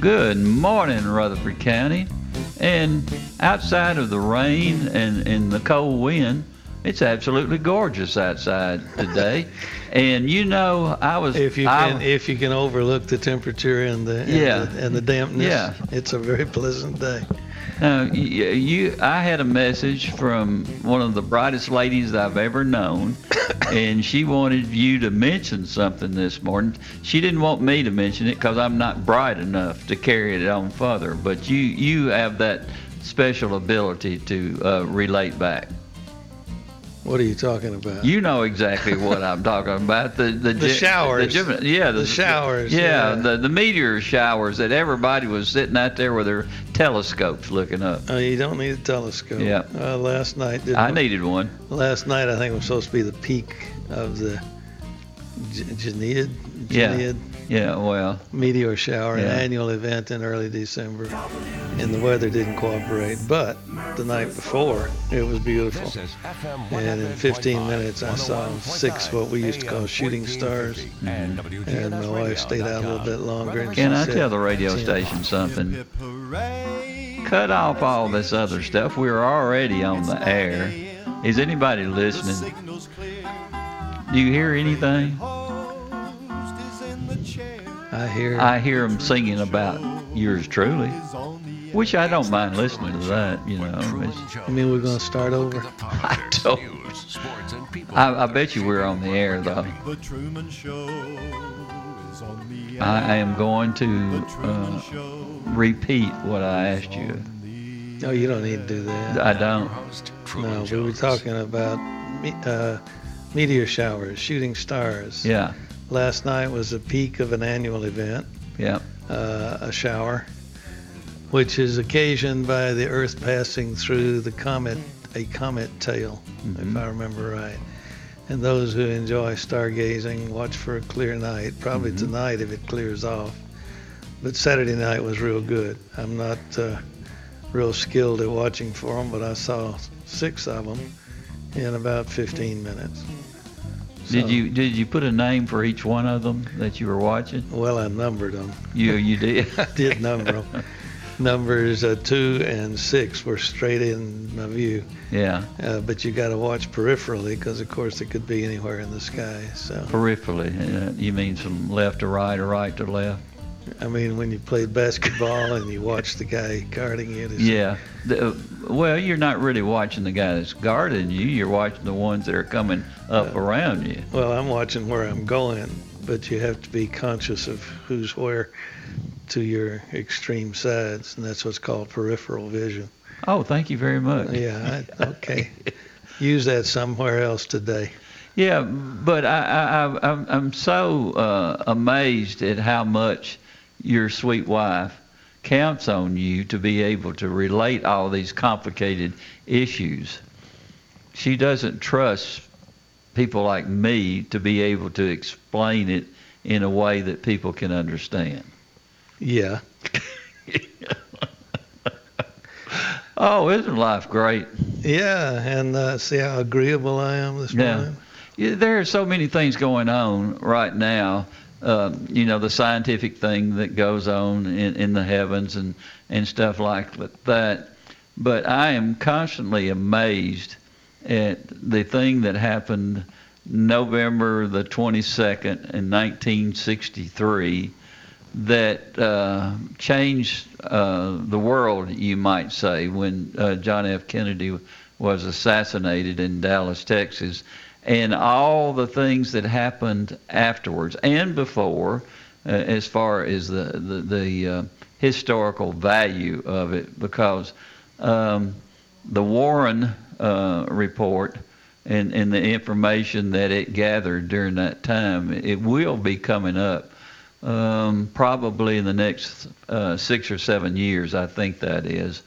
Good morning, Rutherford County. And outside of the rain and, and the cold wind, it's absolutely gorgeous outside today. and you know, I was If you I- can, if you can overlook the temperature and the and, Yeah. the, and the dampness, Yeah. it's a very pleasant day. Now, y- you, I had a message from one of the brightest ladies I've ever known, and she wanted you to mention something this morning. She didn't want me to mention it because I'm not bright enough to carry it on further. But you, you have that special ability to uh, relate back. What are you talking about? You know exactly what I'm talking about. The the, The showers. The, yeah, The showers, Yeah, yeah. the the meteor showers that everybody was sitting out there with their telescopes looking up. Oh, you don't need a telescope. Yeah. Uh, last night, I needed one. Last night, I think it was supposed to be the peak of the G- Geminid, Yeah. Geminid Yeah, oh, well, meteor shower, an annual event in early December, and the weather didn't cooperate. But the night before, it was beautiful. This is FM And in 15 minutes, I saw six what we used to call shooting stars. And, mm-hmm. And my wife stayed out a little bit longer. And can I tell the radio station something? Cut off all this other stuff. We're already on the air. Is anybody listening? Do you hear anything? I hear. I hear them singing about yours truly, Is on the air. which I don't mind listening to that. You know, it's, You mean we're gonna start over? I don't. I, I bet you we're on the air though. The Truman Show is on the air. I am going to uh, repeat what I asked you. No, you don't need to do that. I don't. No, we were talking about uh, meteor showers, shooting stars. Yeah, Last night was the peak of an annual event, yeah. uh, a shower, which is occasioned by the Earth passing through the comet, a comet tail, Mhm. if I remember right. And those who enjoy stargazing watch for a clear night. Probably Mhm. tonight if it clears off. But Saturday night was real good. I'm not uh, real skilled at watching for them, but I saw six of them in about 15 minutes. Did you did you put a name for each one of them that you were watching? Well, I numbered them. You you did. I did number them. Numbers uh, two and six were straight in my view, Yeah, uh, but you got to watch peripherally because, of course, it could be anywhere in the sky. So, peripherally. Uh, you mean from left to right or right to left? I mean, when you played basketball and you watch the guy guarding you, Yeah. The, uh, well, you're not really watching the guy that's guarding you. You're watching the ones that are coming up Yeah. around you. Well, I'm watching where I'm going, but you have to be conscious of who's where to your extreme sides, and that's what's called peripheral vision. Oh, thank you very much. Yeah, I, okay. Use that somewhere else today. Yeah, but I, I, I I'm, I'm so uh, amazed at how much your sweet wife counts on you to be able to relate all these complicated issues. She doesn't trust people like me to be able to explain it in a way that people can understand. Yeah. Oh, isn't life great? Yeah, and uh, see how agreeable I am this Yeah. morning? Yeah, there are so many things going on right now. Um, you know, the scientific thing that goes on in, in the heavens and, and stuff like that. But I am constantly amazed at the thing that happened November the 22nd in 1963 that uh, changed uh, the world, you might say, when uh, John F. Kennedy was assassinated in Dallas, Texas, and all the things that happened afterwards and before, uh, as far as the the, the uh, historical value of it, because um, the Warren uh, report and, and the information that it gathered during that time, it will be coming up um, probably in the next uh, six or seven years. I think that is,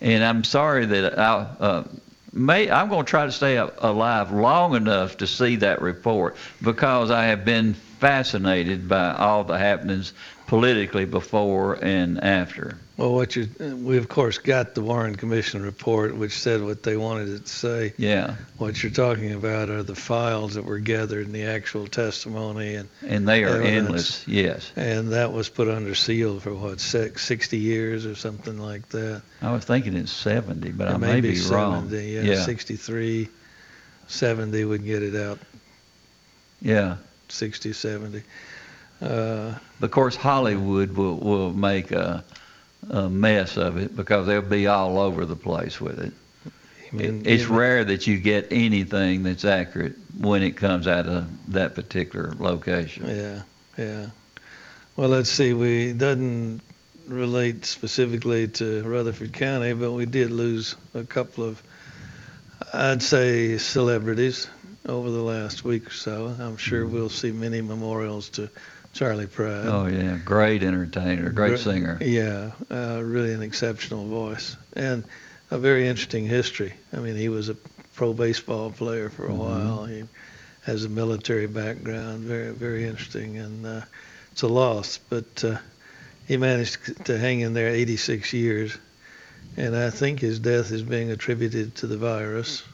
and I'm sorry that I. May, I'm going to try to stay alive long enough to see that report because I have been fascinated by all the happenings politically before and after. Well, what you we of course got the Warren Commission report, which said what they wanted it to say. Yeah. What you're talking about are the files that were gathered and the actual testimony and. And they are evidence. endless. Yes. And that was put under seal for what, six, 60 years or something like that. I was thinking it's 70, but Or I may be 70, wrong. Yeah, yeah. 63, 70 would get it out. Yeah. 60, 70. Uh, Of course, Hollywood will will make a, a mess of it because they'll be all over the place with it. I mean, it's rare that you get anything that's accurate when it comes out of that particular location. Yeah, yeah. Well, let's see. We doesn't relate specifically to Rutherford County, but we did lose a couple of, I'd say, celebrities over the last week or so. I'm sure we'll see many memorials to Charley Pride. Oh yeah, great entertainer, great Great- singer. Yeah, uh, really an exceptional voice and a very interesting history. I mean, he was a pro baseball player for a Mhm. while. He has a military background, very very interesting, and uh, it's a loss. But uh, he managed to hang in there 86 years, and I think his death is being attributed to the virus,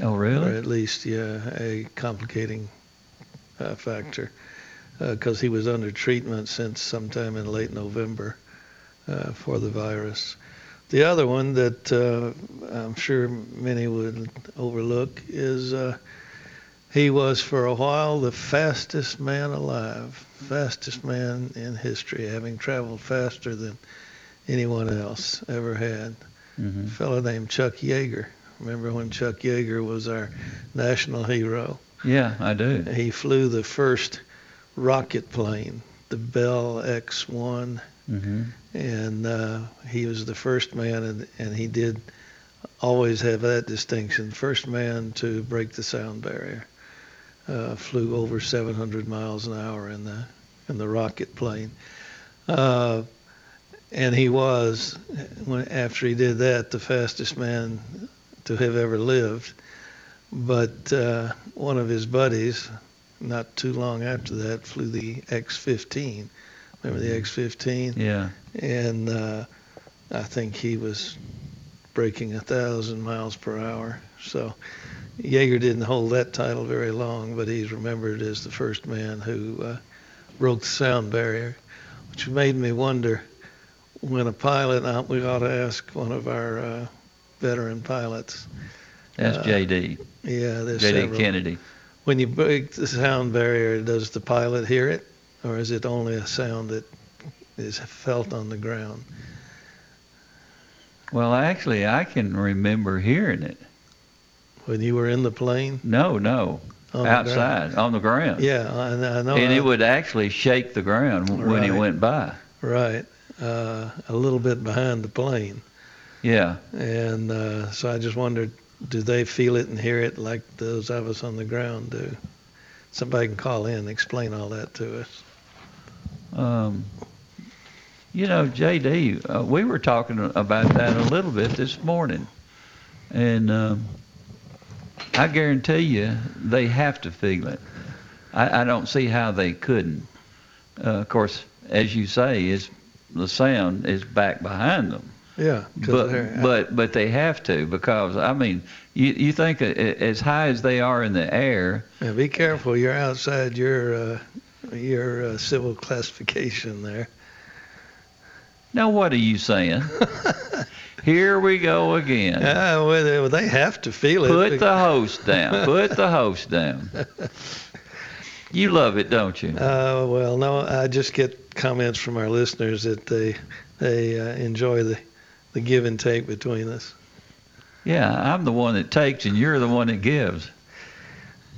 Oh or really? at least yeah, a complicating uh, factor, because he was under treatment since sometime in late November uh, for the virus. The other one that uh, I'm sure many would overlook is uh, he was for a while the fastest man alive, fastest man in history, having traveled faster than anyone else ever had. hmm A fellow named Chuck Yeager. Remember when Chuck Yeager was our national hero? Yeah, I do. He flew the first rocket plane, the Bell X-1, hmm and uh, he was the first man, and, and he did always have that distinction. First man to break the sound barrier. Uh, flew over 700 miles an hour in the in the rocket plane. Uh, and he was, when, after he did that, the fastest man to have ever lived. But uh, one of his buddies, not too long after that, flew the X-15. Remember the X-15? Yeah. and uh, I think he was breaking a thousand miles per hour. So Yeager didn't hold that title very long, but he's remembered as the first man who uh, broke the sound barrier, which made me wonder when a pilot. Uh, we ought to ask one of our uh, veteran pilots. That's Uh, JD. Yeah, there's JD several. Kennedy. When you break the sound barrier, does the pilot hear it, or is it only a sound that is felt on the ground? Well, actually, I can remember hearing it. When you were in the plane? No, no, on outside on the ground. Yeah, I, I know. and I- it would actually shake the ground when it went by. Right. Uh, a little bit behind the plane. Yeah. And uh, so I just wondered, do they feel it and hear it like those of us on the ground do? Somebody can call in and explain all that to us. Um, you know, JD, uh, we were talking about that a little bit this morning, and um, I guarantee you they have to feel it. I, I don't see how they couldn't. Uh, of course, as you say, is the sound is back behind them, Yeah. but but but they have to because I mean, you you think as high as they are in the air, Yeah, be careful. You're outside your uh, your uh, civil classification there. now what are you saying? Here we go again. Well, they, well, they have to feel it. Put the host down. Put the host down. You love it, don't you? Uh, well, no, I just get comments from our listeners that they they uh, enjoy the the give and take between us. Yeah, I'm the one that takes, and you're the one that gives.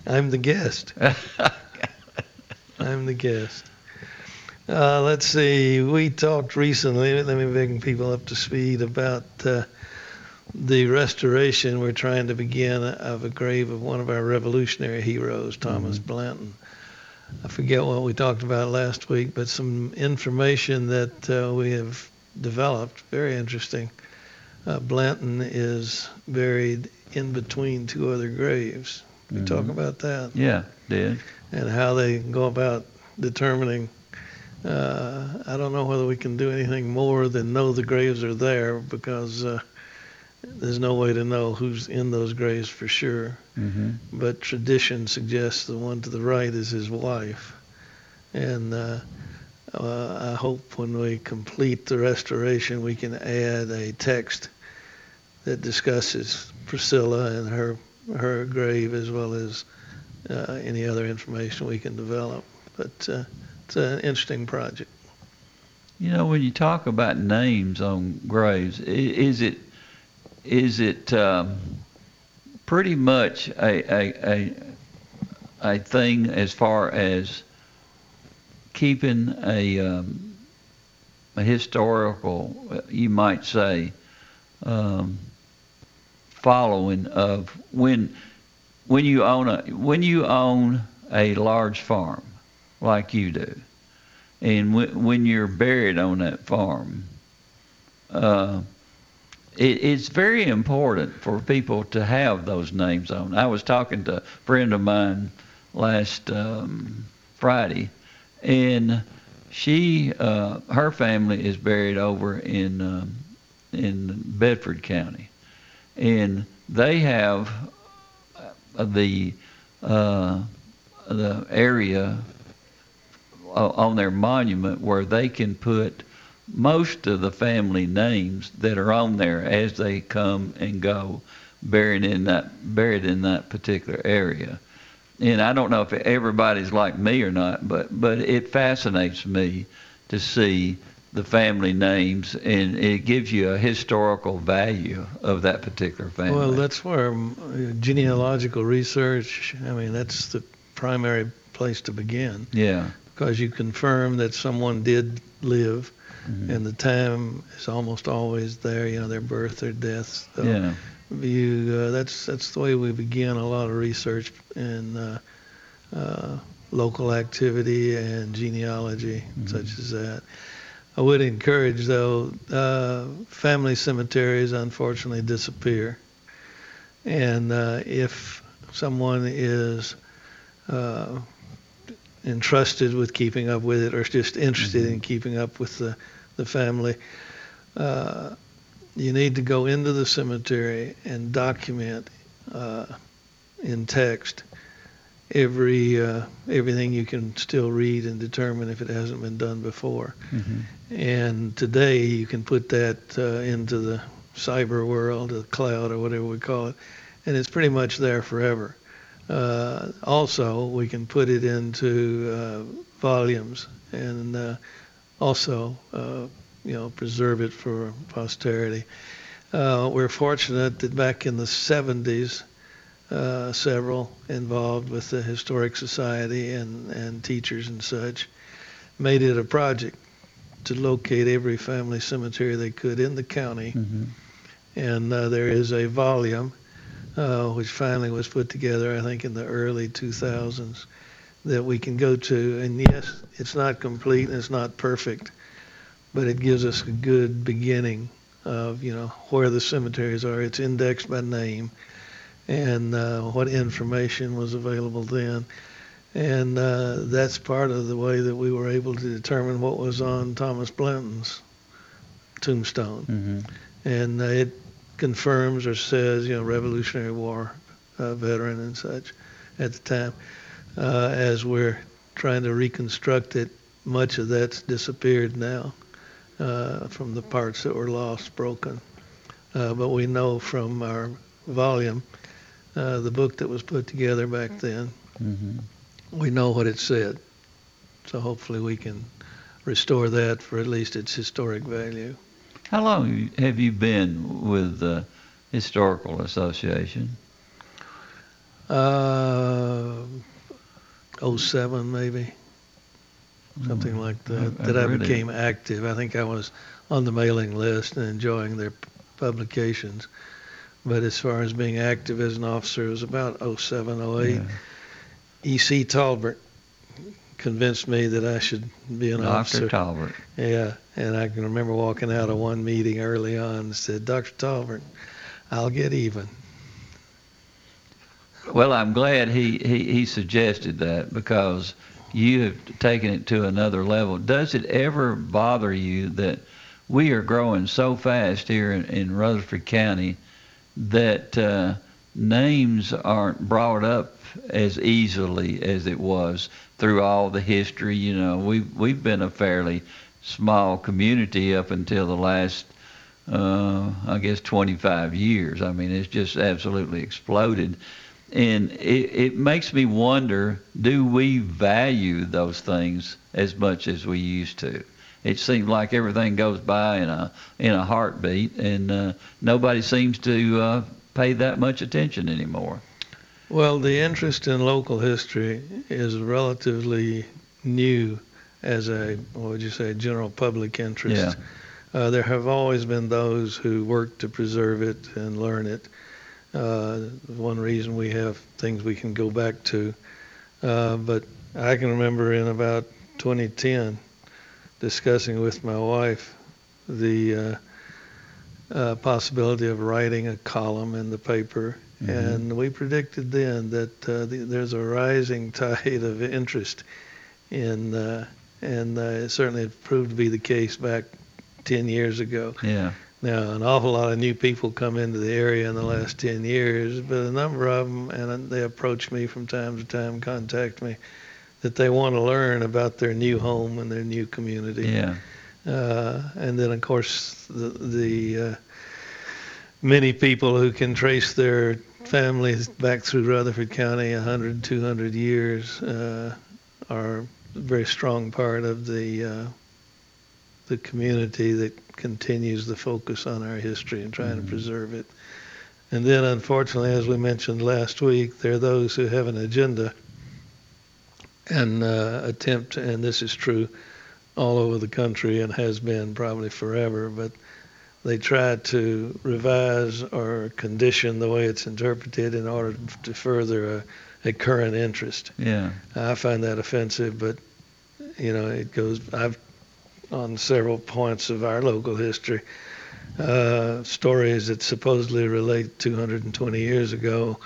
I'm the guest. I'm the guest. Uh, let's see. We talked recently. Let me bring people up to speed about uh, the restoration we're trying to begin of a grave of one of our revolutionary heroes, Thomas Mhm. Blanton. I forget what we talked about last week, but some information that uh, we have developed, very interesting. Uh, Blanton is buried in between two other graves. We talk Mhm. about that Yeah, did. and how they go about determining. Uh, I don't know whether we can do anything more than know the graves are there because uh, there's no way to know who's in those graves for sure. hmm But tradition suggests the one to the right is his wife. And uh, I hope when we complete the restoration, we can add a text that discusses Priscilla and her her grave as well as uh, any other information we can develop. But uh, it's an interesting project. You know, when you talk about names on graves, is it is it um, pretty much a, a a a thing as far as keeping a um, a historical, uh, you might say, um, following of when when you own a when you own a large farm like you do and when, when you're buried on that farm, uh, it, it's very important for people to have those names on. I was talking to a friend of mine last um, Friday, and she, uh, her family is buried over in um, in Bedford County, and they have uh, the uh, the area on their monument where they can put most of the family names that are on there as they come and go buried in that buried in that particular area and I don't know if everybody's like me or not but but it fascinates me to see the family names and it gives you a historical value of that particular family Well, that's where um, genealogical research, I mean, that's the primary place to begin yeah because you confirm that someone did live Mhm. and the time is almost always there, you know, their birth, their death. So yeah you, uh, that's, that's the way we begin a lot of research in uh, uh, local activity and genealogy, Mhm. such as that. I would encourage, though, uh, family cemeteries unfortunately disappear. And uh, if someone is uh, entrusted with keeping up with it or just interested in keeping up with the, the family, uh, you need to go into the cemetery and document uh, in text every uh, everything you can still read and determine if it hasn't been done before. hmm And today you can put that uh, into the cyber world, the cloud, or whatever we call it, and it's pretty much there forever. Uh, also, we can put it into uh, volumes and uh, also, uh, you know, preserve it for posterity. Uh, we're fortunate that back in the 70s, uh, several involved with the Historic Society and, and teachers and such made it a project to locate every family cemetery they could in the county. hmm And uh, there is a volume uh, which finally was put together, I think, in the early 2000s that we can go to. And yes, it's not complete and it's not perfect, but it gives us a good beginning of, you know, where the cemeteries are. It's indexed by name and uh, what information was available then. And uh, that's part of the way that we were able to determine what was on Thomas Blanton's tombstone hmm and uh, it confirms or says, you know, Revolutionary War uh, veteran and such at the time. Uh, as we're trying to reconstruct it, much of that's disappeared now uh, from the parts that were lost, broken. Uh, but we know from our volume, uh, the book that was put together back then, hmm we know what it said. So hopefully we can restore that for at least its historic value. How long have you been with the Historical Association? Uh, 07 maybe, something Mm. like that. I that I became active. I think I was on the mailing list and enjoying their publications. But as far as being active as an officer, it was about 07, 08. Yeah. E.C. Talbert convinced me that I should be an officer. Dr. Talbert. Yeah, and I can remember walking out of one meeting early on and said, Dr. Talbert, I'll get even. Well, I'm glad he, he, he suggested that because you have taken it to another level. Does it ever bother you that we are growing so fast here in, in Rutherford County that uh, names aren't brought up as easily as it was through all the history? You know, we've, we've been a fairly small community up until the last uh, I guess 25 years. I mean, it's just absolutely exploded. And it, it makes me wonder, do we value those things as much as we used to? It seems like everything goes by in a in a heartbeat, and uh, nobody seems to uh, pay that much attention anymore. Well, the interest in local history is relatively new as a, what would you say, general public interest. Yeah. Uh, there have always been those who work to preserve it and learn it. Uh, one reason we have things we can go back to. Uh, but I can remember in about 2010 discussing with my wife the uh, uh, possibility of writing a column in the paper. Mhm. And we predicted then that uh, the, there's a rising tide of interest in, uh, and uh, it certainly proved to be the case back 10 years ago. Yeah. Now, an awful lot of new people come into the area in the last 10 years, but a number of them, and they approach me from time to time, contact me, that they want to learn about their new home and their new community. Yeah. Uh, and then, of course, the, the uh, many people who can trace their families back through Rutherford County 100, 200 years uh, are a very strong part of the uh, the community that continues the focus on our history and trying Mhm. to preserve it. And then, unfortunately, as we mentioned last week, there are those who have an agenda and uh, attempt, and this is true all over the country and has been probably forever, but they try to revise or condition the way it's interpreted in order to further a, a current interest. Yeah. I find that offensive, but you know, it goes. I've on several points of our local history, uh, stories that supposedly relate 220 years ago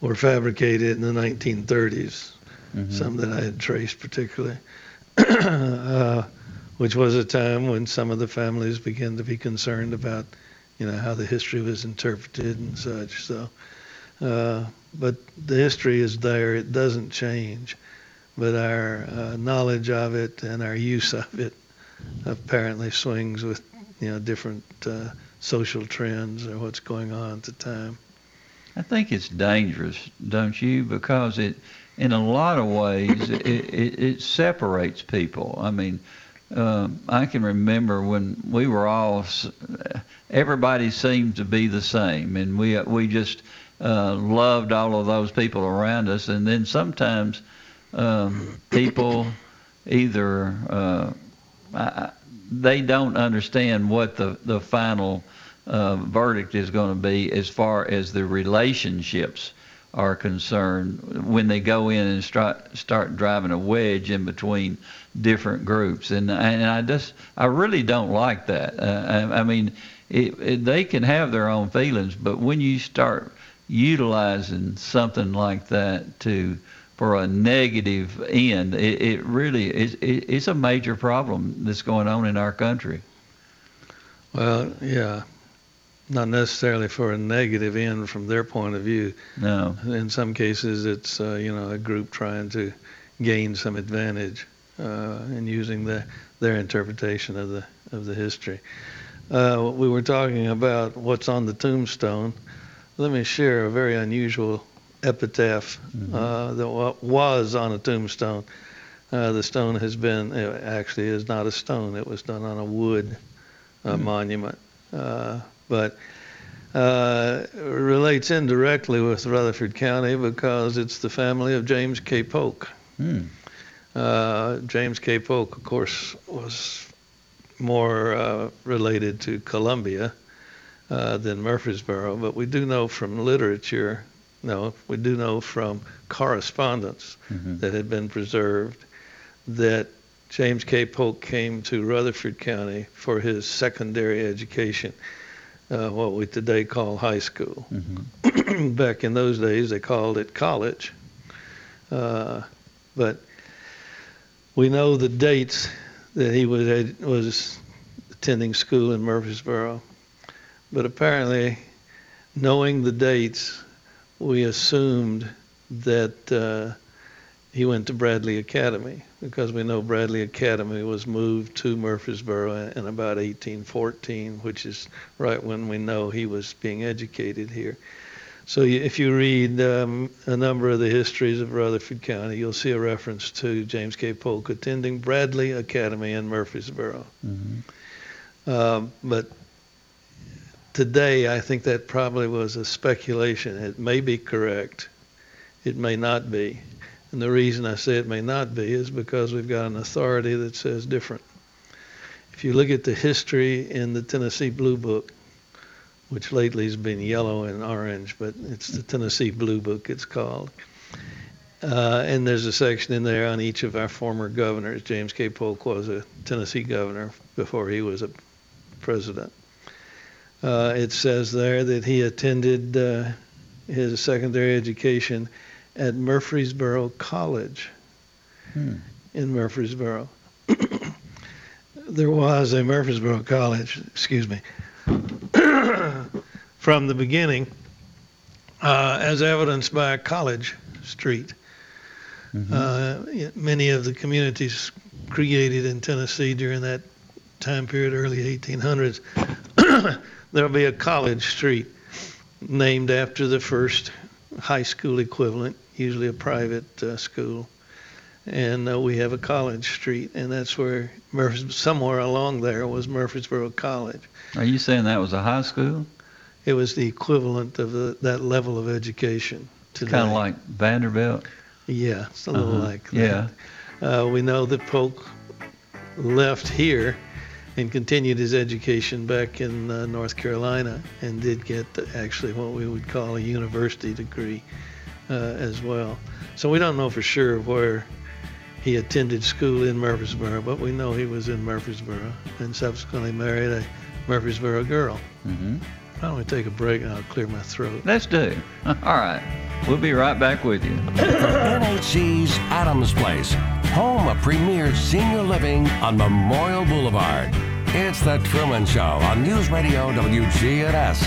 were fabricated in the 1930s. Mhm. Some that I had traced particularly, uh, which was a time when some of the families began to be concerned about, you know, how the history was interpreted and such. So, uh, but the history is there; it doesn't change. But our uh, knowledge of it and our use of it apparently swings with, you know, different uh, social trends or what's going on at the time. I think it's dangerous, don't you? Because it, in a lot of ways, it, it, it separates people. I mean, um, I can remember when we were all, everybody seemed to be the same, and we we just uh, loved all of those people around us. And then sometimes um, people either uh, They don't understand what the the final uh, verdict is going to be as far as the relationships are concerned when they go in and start start driving a wedge in between different groups and and I just I really don't like that. Uh, I, I mean, it, it, they can have their own feelings, but when you start utilizing something like that to for a negative end, it, it really is it, it's a major problem that's going on in our country. Well, yeah, not necessarily for a negative end from their point of view. No. In some cases, it's uh, you know a group trying to gain some advantage uh, and using the, their interpretation of the of the history. Uh, we were talking about what's on the tombstone. Let me share a very unusual epitaph uh, that was on a tombstone. Uh, the stone has been it actually is not a stone. It was done on a wood uh, monument, uh, but uh, relates indirectly with Rutherford County because it's the family of James K. Polk. Hmm. Uh, James K. Polk, of course, was more uh, related to Columbia uh, than Murfreesboro, but we do know from literature, no, we do know from correspondence Mhm. that had been preserved that James K. Polk came to Rutherford County for his secondary education, uh, what we today call high school. Mhm. Back in those days, they called it college. Uh, but we know the dates that he was ed- was attending school in Murfreesboro. But apparently, knowing the dates, we assumed that uh, he went to Bradley Academy because we know Bradley Academy was moved to Murfreesboro in about 1814, which is right when we know he was being educated here. So if you read um, a number of the histories of Rutherford County, you'll see a reference to James K. Polk attending Bradley Academy in Murfreesboro. Mhm. Um, but today, I think that probably was a speculation. It may be correct. It may not be. And the reason I say it may not be is because we've got an authority that says different. If you look at the history in the Tennessee Blue Book, which lately has been yellow and orange, but it's the Tennessee Blue Book, it's called. Uh, and there's a section in there on each of our former governors. James K. Polk was a Tennessee governor before he was a president. Uh, it says there that he attended uh, his secondary education at Murfreesboro College Hmm. in Murfreesboro. there was a Murfreesboro College, excuse me, from the beginning, uh, as evidenced by College Street. Mhm. Uh, many of the communities created in Tennessee during that time period, early 1800s, there'll be a college street named after the first high school equivalent, usually a private uh, school. And uh, we have a college street, and that's where Murphys, somewhere along there was Murfreesboro College. Are you saying that was a high school? It was the equivalent of the, that level of education today. Kind of like Vanderbilt? Yeah, it's a little Uh-huh. like that. Yeah. Uh, we know that Polk left here and continued his education back in uh, North Carolina and did get actually what we would call a university degree uh, as well. So we don't know for sure where he attended school in Murfreesboro, but we know he was in Murfreesboro and subsequently married a Murfreesboro girl. hmm Why don't we take a break and I'll clear my throat? Let's do. All right. We'll be right back with you. NHC's Adams Place, home of premier senior living on Memorial Boulevard. It's The Truman Show on News Radio WGNS,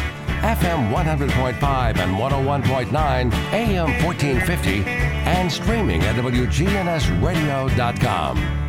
FM 100.5 and 101.9, AM 1450, and streaming at WGNSradio.com.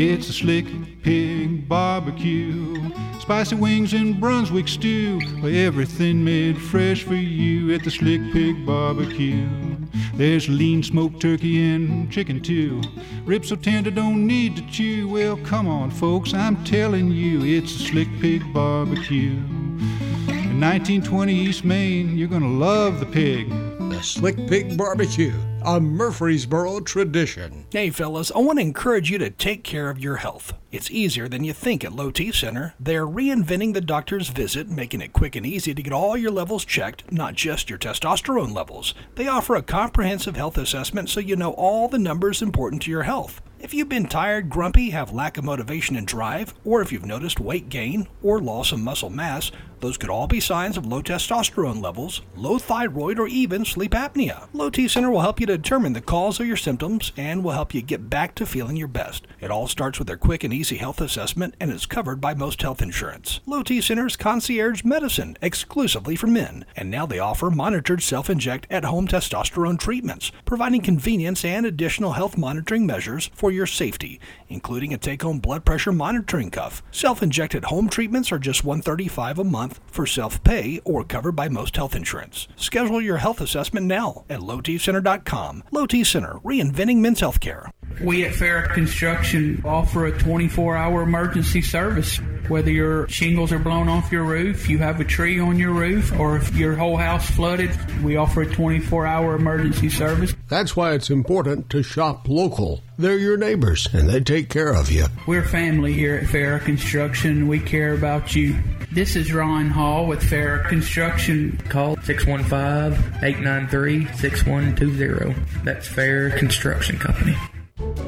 It's a slick pig barbecue. Spicy wings and Brunswick stew. Everything made fresh for you at the slick pig barbecue. There's lean smoked turkey and chicken too. Ribs so tender don't need to chew. Well, come on, folks, I'm telling you, it's a slick pig barbecue. In 1920 East Main, you're gonna love the pig. The Slick Pig Barbecue, a Murfreesboro tradition. Hey, fellas, I want to encourage you to take care of your health. It's easier than you think at Low T Center. They're reinventing the doctor's visit, making it quick and easy to get all your levels checked, not just your testosterone levels. They offer a comprehensive health assessment so you know all the numbers important to your health. If you've been tired, grumpy, have lack of motivation and drive, or if you've noticed weight gain or loss of muscle mass, Those could all be signs of low testosterone levels, low thyroid, or even sleep apnea. Low T Center will help you determine the cause of your symptoms and will help you get back to feeling your best. It all starts with their quick and easy health assessment and is covered by most health insurance. Low T Center's concierge medicine exclusively for men, and now they offer monitored self inject at home testosterone treatments, providing convenience and additional health monitoring measures for your safety, including a take home blood pressure monitoring cuff. Self injected home treatments are just 135 a month for self pay or covered by most health insurance. Schedule your health assessment now at lowtcenter.com. Low T Center, reinventing men's health care. We at Farrah Construction offer a 24 hour emergency service. Whether your shingles are blown off your roof, you have a tree on your roof, or if your whole house flooded, we offer a 24 hour emergency service. That's why it's important to shop local. They're your neighbors and they take care of you. We're family here at Farrah Construction. We care about you. This is Ron Hall with Fair Construction. Call 615-893-6120. That's Fair Construction Company.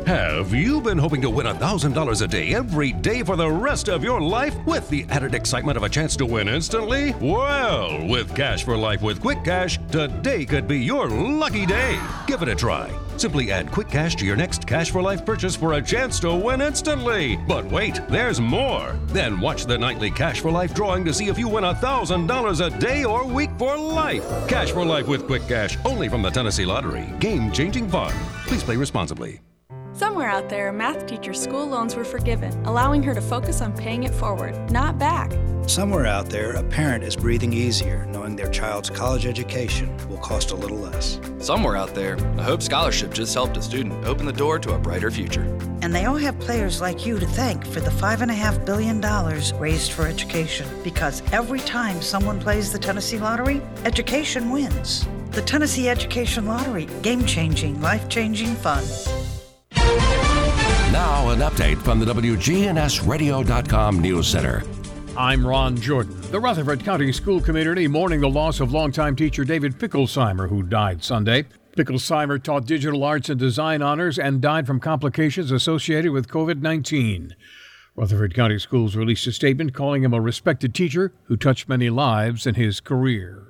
Have you been hoping to win $1,000 a day every day for the rest of your life with the added excitement of a chance to win instantly? Well, with Cash for Life with Quick Cash, today could be your lucky day. Give it a try. Simply add Quick Cash to your next Cash for Life purchase for a chance to win instantly. But wait, there's more. Then watch the nightly Cash for Life drawing to see if you win $1,000 a day or week for life. Cash for Life with Quick Cash, only from the Tennessee Lottery. Game changing fun. Please play responsibly. Somewhere out there, a math teacher's school loans were forgiven, allowing her to focus on paying it forward, not back. Somewhere out there, a parent is breathing easier knowing their child's college education will cost a little less. Somewhere out there, a Hope Scholarship just helped a student open the door to a brighter future. And they all have players like you to thank for the $5.5 billion raised for education. Because every time someone plays the Tennessee Lottery, education wins. The Tennessee Education Lottery, game changing, life changing fun. Now, an update from the WGNSradio.com News Center. I'm Ron Jordan. The Rutherford County School Community mourning the loss of longtime teacher David Picklesheimer, who died Sunday. Picklesheimer taught digital arts and design honors and died from complications associated with COVID 19. Rutherford County Schools released a statement calling him a respected teacher who touched many lives in his career.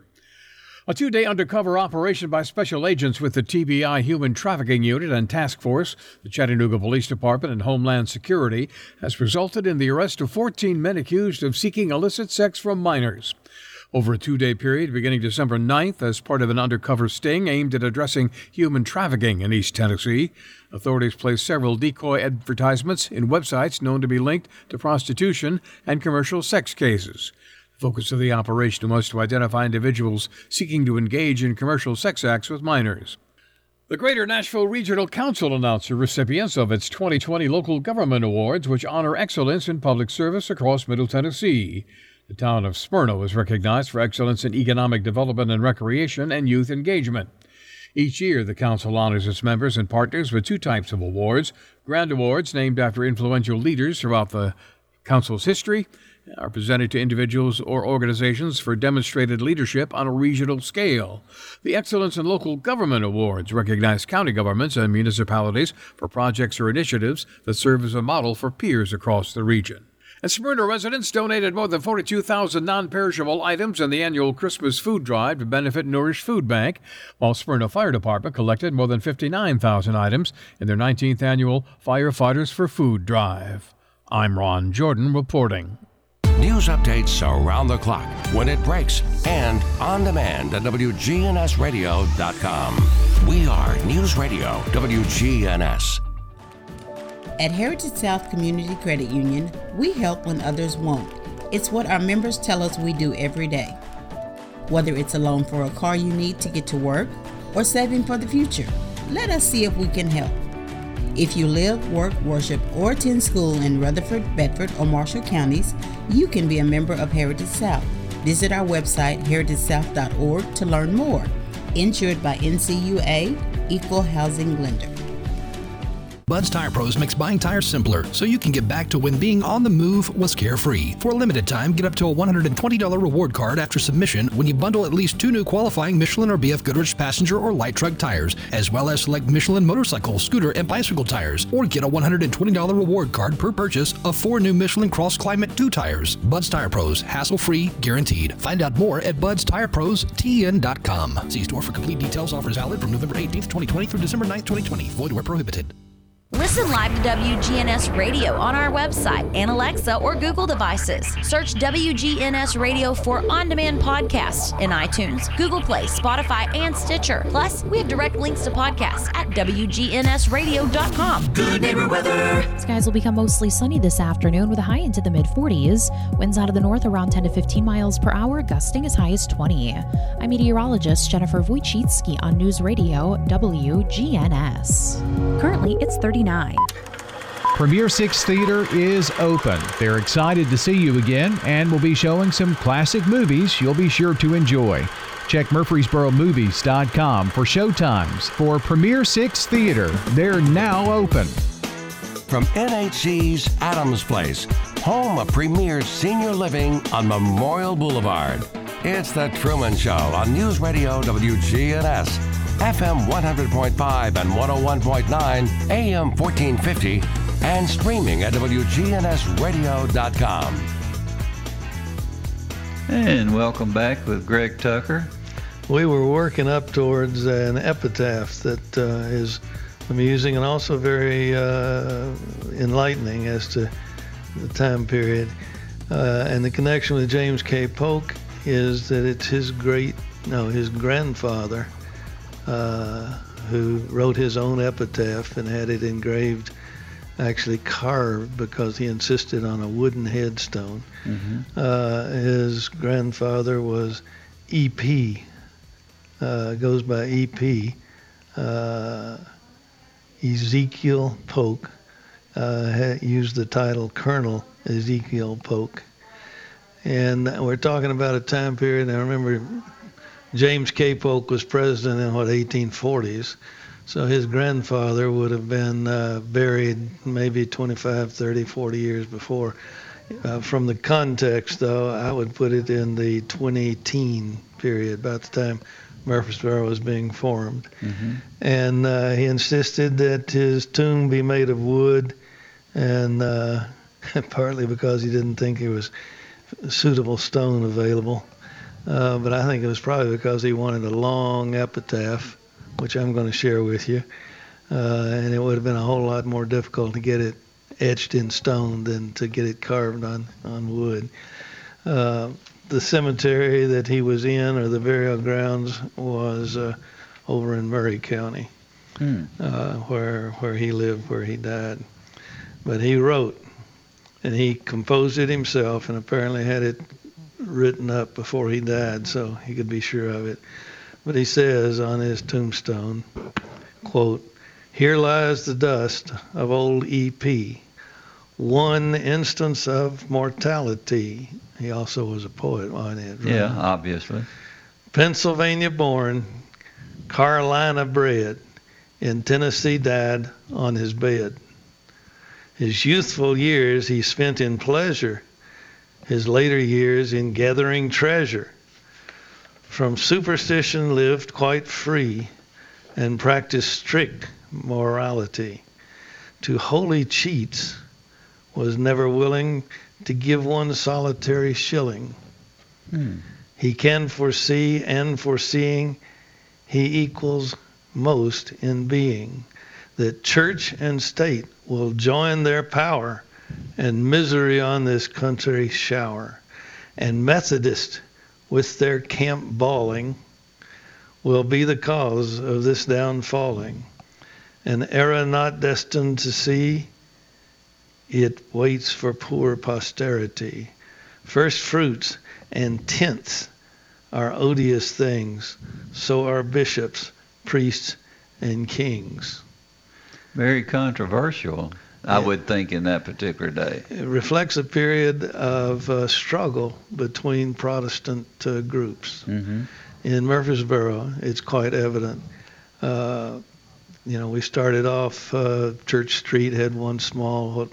A two day undercover operation by special agents with the TBI Human Trafficking Unit and Task Force, the Chattanooga Police Department, and Homeland Security has resulted in the arrest of 14 men accused of seeking illicit sex from minors. Over a two day period beginning December 9th, as part of an undercover sting aimed at addressing human trafficking in East Tennessee, authorities placed several decoy advertisements in websites known to be linked to prostitution and commercial sex cases. Focus of the operation was to identify individuals seeking to engage in commercial sex acts with minors. The Greater Nashville Regional Council announced the recipients of its 2020 Local Government Awards, which honor excellence in public service across Middle Tennessee. The town of Smyrna was recognized for excellence in economic development and recreation and youth engagement. Each year, the Council honors its members and partners with two types of awards Grand Awards, named after influential leaders throughout the Council's history, are presented to individuals or organizations for demonstrated leadership on a regional scale. The Excellence in Local Government Awards recognize county governments and municipalities for projects or initiatives that serve as a model for peers across the region. And Smyrna residents donated more than 42,000 non perishable items in the annual Christmas food drive to benefit Nourish Food Bank, while Smyrna Fire Department collected more than 59,000 items in their 19th annual Firefighters for Food drive. I'm Ron Jordan reporting. News updates around the clock, when it breaks, and on demand at WGNSradio.com. We are News Radio WGNS. At Heritage South Community Credit Union, we help when others won't. It's what our members tell us we do every day. Whether it's a loan for a car you need to get to work or saving for the future, let us see if we can help. If you live, work, worship, or attend school in Rutherford, Bedford, or Marshall counties, you can be a member of Heritage South. Visit our website, heritagesouth.org, to learn more. Insured by NCUA, Equal Housing Lender. Bud's Tire Pros makes buying tires simpler so you can get back to when being on the move was carefree. For a limited time, get up to a $120 reward card after submission when you bundle at least two new qualifying Michelin or BF Goodrich passenger or light truck tires, as well as select Michelin motorcycle, scooter, and bicycle tires, or get a $120 reward card per purchase of four new Michelin Cross Climate 2 tires. Bud's Tire Pros, hassle free, guaranteed. Find out more at budstirepros.tn.com. See store for complete details. Offers valid from November 18th, 2020 through December 9th, 2020. Void where prohibited. Listen live to WGNS Radio on our website and Alexa or Google devices. Search WGNS Radio for on demand podcasts in iTunes, Google Play, Spotify, and Stitcher. Plus, we have direct links to podcasts at WGNSradio.com. Good neighbor weather. Skies will become mostly sunny this afternoon with a high into the mid 40s. Winds out of the north around 10 to 15 miles per hour, gusting as high as 20. I'm meteorologist Jennifer Wojcicki on News Radio WGNS. Currently, it's 39. Premier Six Theater is open. They're excited to see you again and will be showing some classic movies you'll be sure to enjoy. Check MurfreesboroMovies.com for showtimes for Premier Six Theater. They're now open. From NHC's Adams Place, home of Premier Senior Living on Memorial Boulevard. It's The Truman Show on News Radio WGNS. FM 100.5 and 101.9, AM 1450, and streaming at WGNSradio.com. And welcome back with Greg Tucker. We were working up towards an epitaph that uh, is amusing and also very uh, enlightening as to the time period. Uh, and the connection with James K. Polk is that it's his great, no, his grandfather uh, who wrote his own epitaph and had it engraved, actually carved because he insisted on a wooden headstone. Mm-hmm. Uh, his grandfather was E.P., uh, goes by E.P., uh, Ezekiel Polk, uh, used the title Colonel Ezekiel Polk. And we're talking about a time period, I remember James K. Polk was president in what 1840s, so his grandfather would have been uh, buried maybe 25, 30, 40 years before. Uh, from the context, though, I would put it in the 20-teen period, about the time Murfreesboro was being formed. Mm-hmm. And uh, he insisted that his tomb be made of wood, and uh, partly because he didn't think there was suitable stone available. Uh, but I think it was probably because he wanted a long epitaph, which I'm going to share with you. Uh, and it would have been a whole lot more difficult to get it etched in stone than to get it carved on, on wood. Uh, the cemetery that he was in, or the burial grounds, was uh, over in Maury County, Hmm. uh, where where he lived, where he died. But he wrote, and he composed it himself, and apparently had it written up before he died so he could be sure of it. But he says on his tombstone, quote, Here lies the dust of old E.P., one instance of mortality. He also was a poet, wasn't he? Yeah, obviously. Pennsylvania born, Carolina bred, in Tennessee died on his bed. His youthful years he spent in pleasure his later years in gathering treasure. From superstition lived quite free and practiced strict morality. To holy cheats was never willing to give one solitary shilling. Hmm. He can foresee and foreseeing he equals most in being. That church and state will join their power and misery on this country shower. And Methodists, with their camp bawling, will be the cause of this downfalling. An era not destined to see, it waits for poor posterity. First fruits and tenths are odious things, so are bishops, priests, and kings. Very controversial. I would think in that particular day. It reflects a period of uh, struggle between Protestant uh, groups. Mm-hmm. In Murfreesboro, it's quite evident. Uh, you know, we started off uh, Church Street had one small. What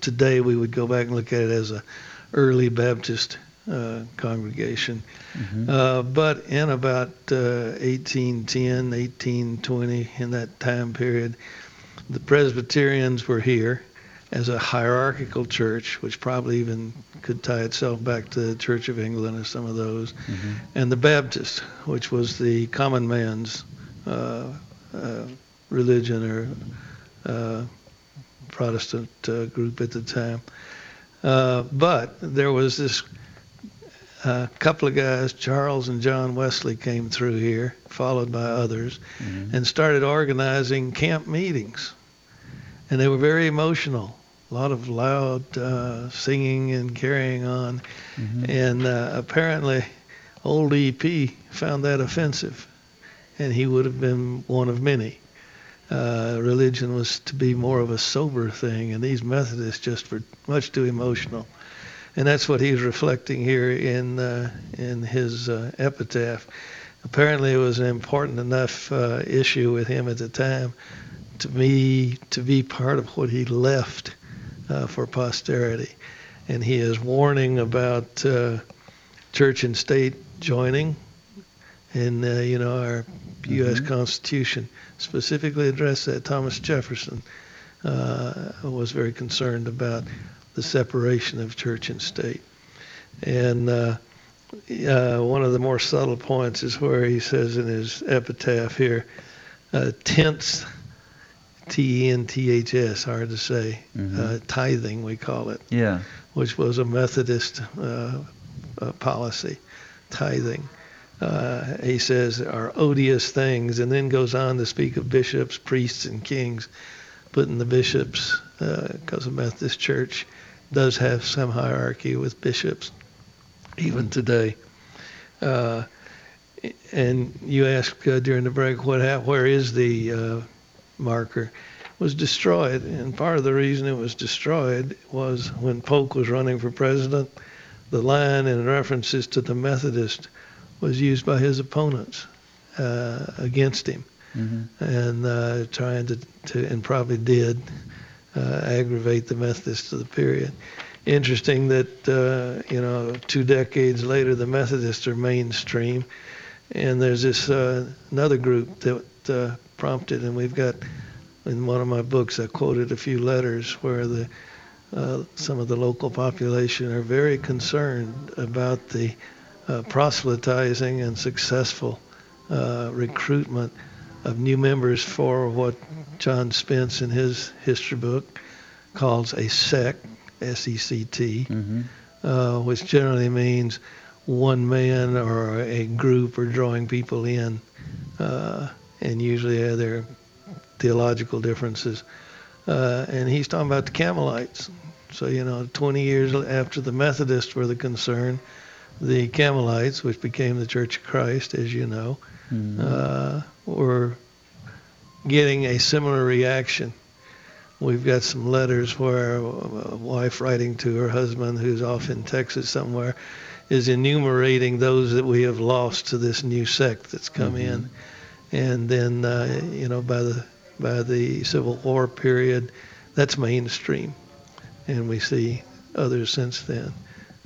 today we would go back and look at it as a early Baptist uh, congregation. Mm-hmm. Uh, but in about uh, 1810, 1820, in that time period, the Presbyterians were here as a hierarchical church, which probably even could tie itself back to the Church of England or some of those, Mm-hmm. and the Baptist, which was the common man's uh, uh, religion or uh, Protestant uh, group at the time. Uh, but there was this uh, couple of guys, Charles and John Wesley, came through here, followed by others, and started organizing camp meetings. And they were very emotional, a lot of loud uh, singing and carrying on. And uh, apparently, old EP found that offensive, and he would have been one of many. Uh, religion was to be more of a sober thing, and these Methodists just were much too emotional. And that's what he's reflecting here in uh, in his uh, epitaph. Apparently, it was an important enough uh, issue with him at the time to me to be part of what he left uh, for posterity. And he is warning about uh, church and state joining, and uh, you know our U.S. Constitution specifically addressed that. Thomas Jefferson uh, was very concerned about the separation of church and state. And uh, uh, one of the more subtle points is where he says in his epitaph here, uh, tenths, T E N T H S, hard to say, uh, tithing, we call it, Yeah. which was a Methodist uh, uh, policy, tithing. Uh, he says are odious things, and then goes on to speak of bishops, priests, and kings. Putting the bishops, because the Methodist Church does have some hierarchy with bishops, even today. Uh, and you asked uh, during the break, what where is the uh, marker? Was destroyed, and part of the reason it was destroyed was when Polk was running for president. The line in references to the Methodist was used by his opponents uh, against him, Mm-hmm. and uh, trying to, to, and probably did uh, aggravate the Methodists of the period. Interesting that uh, you know two decades later the Methodists are mainstream, and there's this uh, another group that uh, prompted, and we've got in one of my books I quoted a few letters where the uh, some of the local population are very concerned about the uh, proselytizing and successful uh, recruitment of new members for what John Spence in his history book calls a sect, S-E-C-T, uh, which generally means one man or a group are drawing people in, uh, and usually their theological differences. Uh, and he's talking about the Campbellites. So, you know, 20 years after the Methodists were the concern, the Campbellites, which became the Church of Christ, as you know, uh, were getting a similar reaction. We've got some letters where a wife writing to her husband, who's off in Texas somewhere, is enumerating those that we have lost to this new sect that's come in. And then, uh, you know, by the by the Civil War period, that's mainstream, and we see others since then.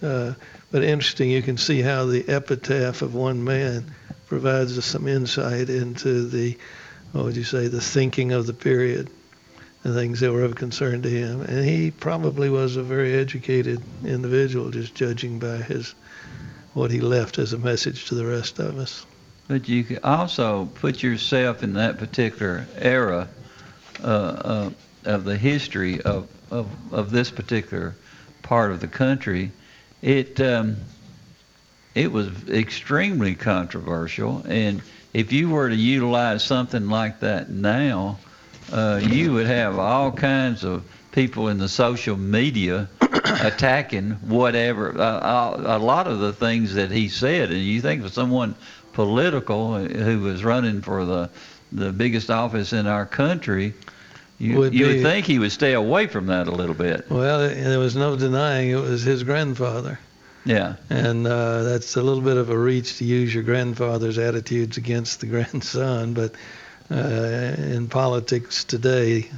Uh, but interesting, you can see how the epitaph of one man provides us some insight into the, what would you say, the thinking of the period, the things that were of concern to him. And he probably was a very educated individual, just judging by his what he left as a message to the rest of us. But you can also put yourself in that particular era uh, uh, of the history of, of, of this particular part of the country. It um, it was extremely controversial, and if you were to utilize something like that now, uh, you would have all kinds of people in the social media attacking whatever. Uh, a lot of the things that he said, and you think of someone political who was running for the the biggest office in our country, you, Would you would think he would stay away from that a little bit. Well, there was no denying it was his grandfather. Yeah. And uh, that's a little bit of a reach to use your grandfather's attitudes against the grandson, but uh, in politics today,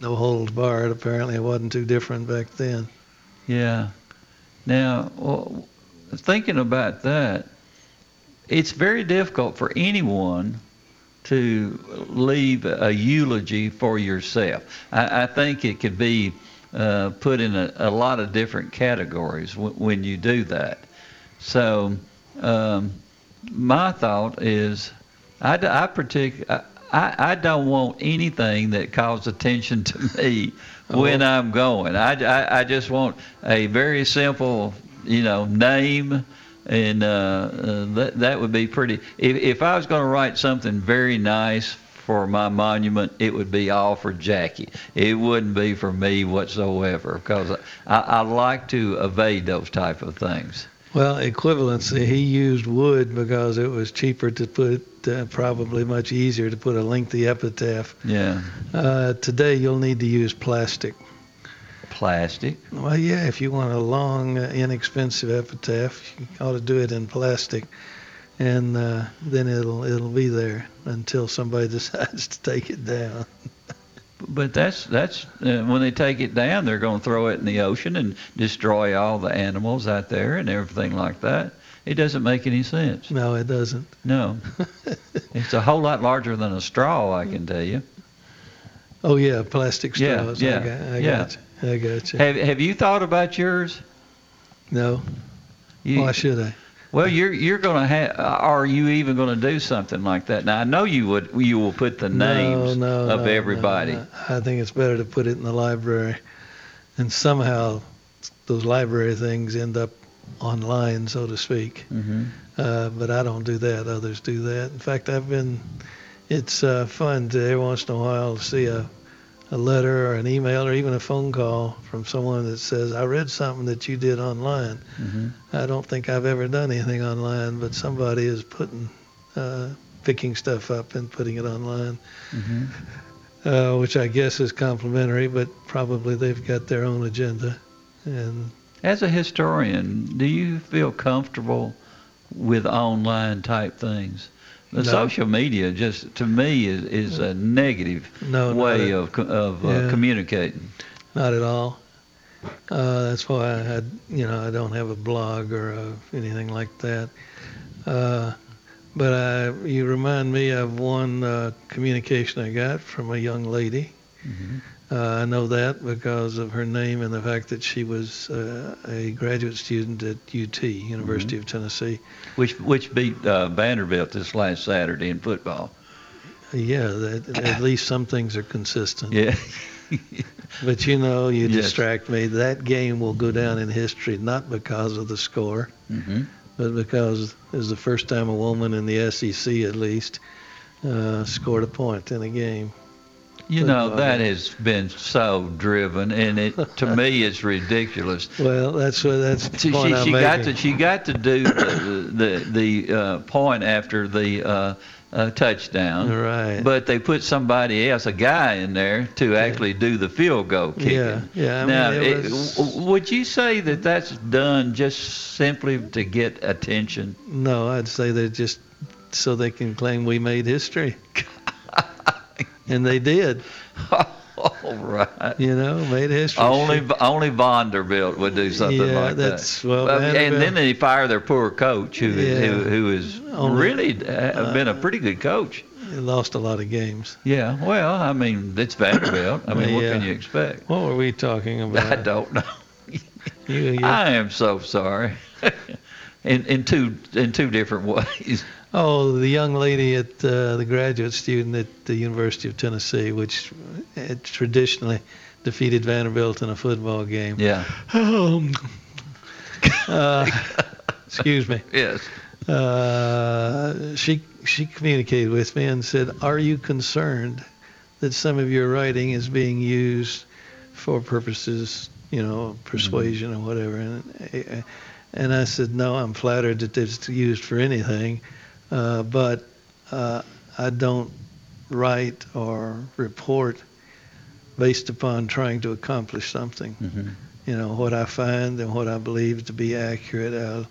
no holds barred. Apparently, it wasn't too different back then. Yeah. Now, well, thinking about that, it's very difficult for anyone to leave a eulogy for yourself. I, I think it could be uh, put in a, a, lot of different categories w- when you do that. So, um, my thought is, I, I partic- I, I, don't want anything that calls attention to me when oh. I'm going. I, I, I just want a very simple, you know, name and uh, uh, that that would be pretty. If if I was going to write something very nice for my monument, it would be all for Jackie. It wouldn't be for me whatsoever because I, I like to evade those type of things. Well, equivalency, he used wood because it was cheaper to put, uh, probably much easier to put a lengthy epitaph. Yeah. Uh, today, you'll need to use plastic plastic. Well, yeah, if you want a long, uh, inexpensive epitaph, you ought to do it in plastic, and uh, then it'll it'll be there until somebody decides to take it down. but that's that's uh, when they take it down, they're going to throw it in the ocean and destroy all the animals out there and everything like that. It doesn't make any sense. No, it doesn't. No, it's a whole lot larger than a straw, I can tell you. Oh yeah, plastic straws. Yeah, yeah, I got, I yeah. Got I got you. Have Have you thought about yours? No. You, Why should I? Well, you're you're going to have. Are you even going to do something like that? Now I know you would. You will put the names no, no, of no, everybody. I think it's better to put it in the library, and somehow those library things end up online, so to speak. Mm-hmm. Uh, but I don't do that. Others do that. In fact, I've been. It's uh, fun to every once in a while to see a a letter or an email or even a phone call from someone that says, I read something that you did online. Mm-hmm. I don't think I've ever done anything online, but somebody is putting, uh, picking stuff up and putting it online, mm-hmm. uh, which I guess is complimentary, but probably they've got their own agenda. And as a historian, do you feel comfortable with online type things? The No. social media just to me is, is a negative No, way at- of of uh, communicating. Not at all. Uh, that's why I had, you know, I don't have a blog or uh anything like that. Uh, but I, you remind me of one uh, communication I got from a young lady. Mhm. Uh, I know that because of her name and the fact that she was uh, a graduate student at UT, University of Tennessee. Which which beat uh, Vanderbilt this last Saturday in football. Yeah, that, at least some things are consistent. Yeah. But you know, you Yes. distract me. That game will go down in history not because of the score, hmm but because it was the first time a woman in the SEC, at least, uh, scored a point in a game. You know that has been so driven, and it to me it's ridiculous. Well, that's what that's the She, point she, she got to she got to do the the, the uh, point after the uh, uh, touchdown. Right. But they put somebody else, a guy, in there to actually do the field goal kicking. Yeah, yeah, I mean, now, it it- was- would you say that that's done just simply to get attention? No, I'd say they're just so they can claim we made history. and they did. All right. You know, made history. Only only Vanderbilt would do something Yeah, like that's- that. well, and then they fire their poor coach, who Yeah. who, who Only- really uh, been a pretty good coach. They lost a lot of games. Yeah, well, I mean, it's Vanderbilt. I mean, what can you expect? What were we talking about? I don't know. You, I am so sorry. in in two in two different ways. Oh, the young lady at uh, the graduate student at the University of Tennessee, which had traditionally defeated Vanderbilt in a football game. Yeah. Um, uh, excuse me. Yes. Uh, she she communicated with me and said, "Are you concerned that some of your writing is being used for purposes, you know, persuasion or whatever?" And, uh, and I said, "No, I'm flattered that it's used for anything, uh, but uh, I don't write or report based upon trying to accomplish something. Mm-hmm. You know, what I find and what I believe to be accurate, I'll,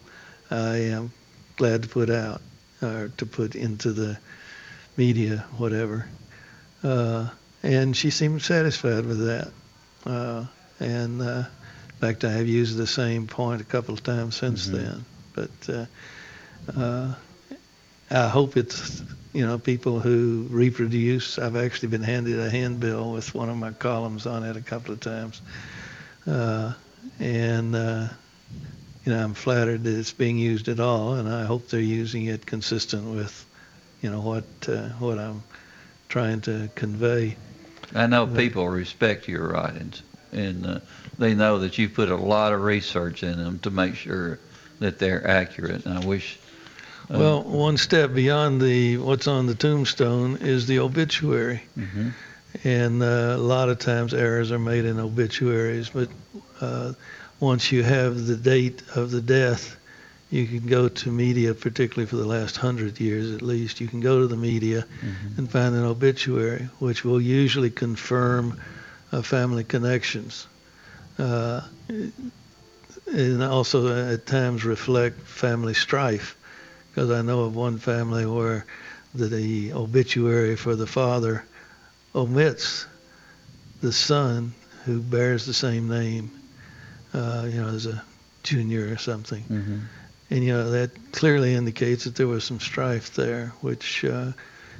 I am glad to put out or to put into the media, whatever. Uh, and she seemed satisfied with that. Uh, and uh, in fact, I have used the same point a couple of times since Mm-hmm. then. But uh, uh, I hope it's you know people who reproduce. I've actually been handed a handbill with one of my columns on it a couple of times, uh, and uh, you know I'm flattered that it's being used at all, and I hope they're using it consistent with you know what uh, what I'm trying to convey. I know people respect your writings, and uh, they know that you put a lot of research in them to make sure that they're accurate. And I wish. Uh, Well, one step beyond the what's on the tombstone is the obituary, mhm. and uh, a lot of times errors are made in obituaries. But uh, once you have the date of the death, you can go to media, particularly for the last hundred years at least. You can go to the media and find an obituary, which will usually confirm uh, family connections. Uh, and also at times reflect family strife because I know of one family where the, the obituary for the father omits the son who bears the same name, uh, you know, as a junior or something. Mhm. And, you know, that clearly indicates that there was some strife there, which, uh,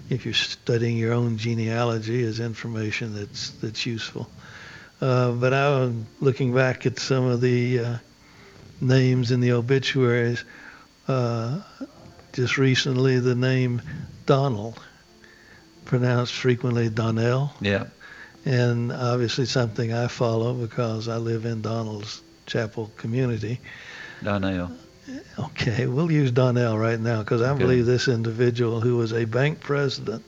if you're studying your own genealogy, is information that's, that's useful. Uh, but I was looking back at some of the uh, names in the obituaries. Just recently, the name Donald, pronounced frequently Donnell, Yeah. and obviously something I follow because I live in Donald's Chapel community. Donnell. Okay, we'll use Donnell right now because I Okay. believe this individual who was a bank president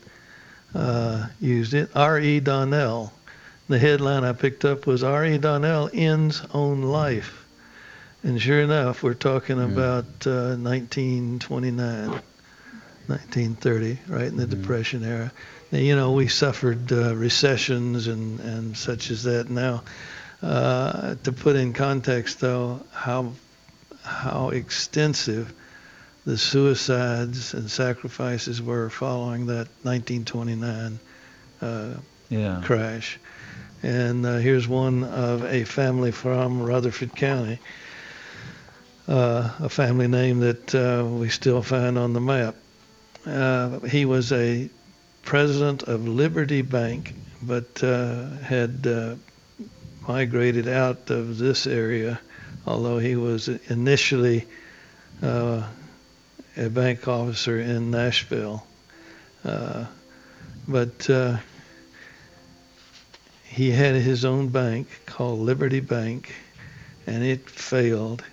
uh, used it. R.E. Donnell. The headline I picked up was R.E. Donnell ends own life. And sure enough, we're talking about uh, 1929, 1930, right in the Depression era. Now, you know, we suffered uh, recessions and, and such as that now. Uh, to put in context, though, how how extensive the suicides and sacrifices were following that 1929 uh, Yeah. crash. And uh, here's one of a family from Rutherford County, a family name that uh, we still find on the map. Uh, he was a president of Liberty Bank, but uh, had uh, migrated out of this area, although he was initially uh, a bank officer in Nashville. Uh, but uh, he had his own bank called Liberty Bank, and it failed.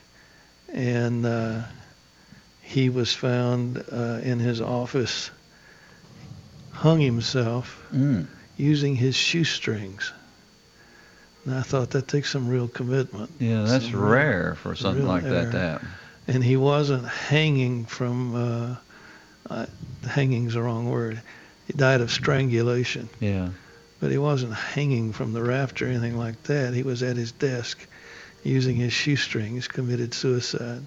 And uh, he was found uh, in his office, hung himself Mm. using his shoestrings. And I thought that takes some real commitment. Yeah, that's Some real- rare for something real like that error. to happen. And he wasn't hanging from, uh, uh, hanging's the wrong word. He died of strangulation. Yeah. But he wasn't hanging from the rafter or anything like that. He was at his desk using his shoestrings, committed suicide.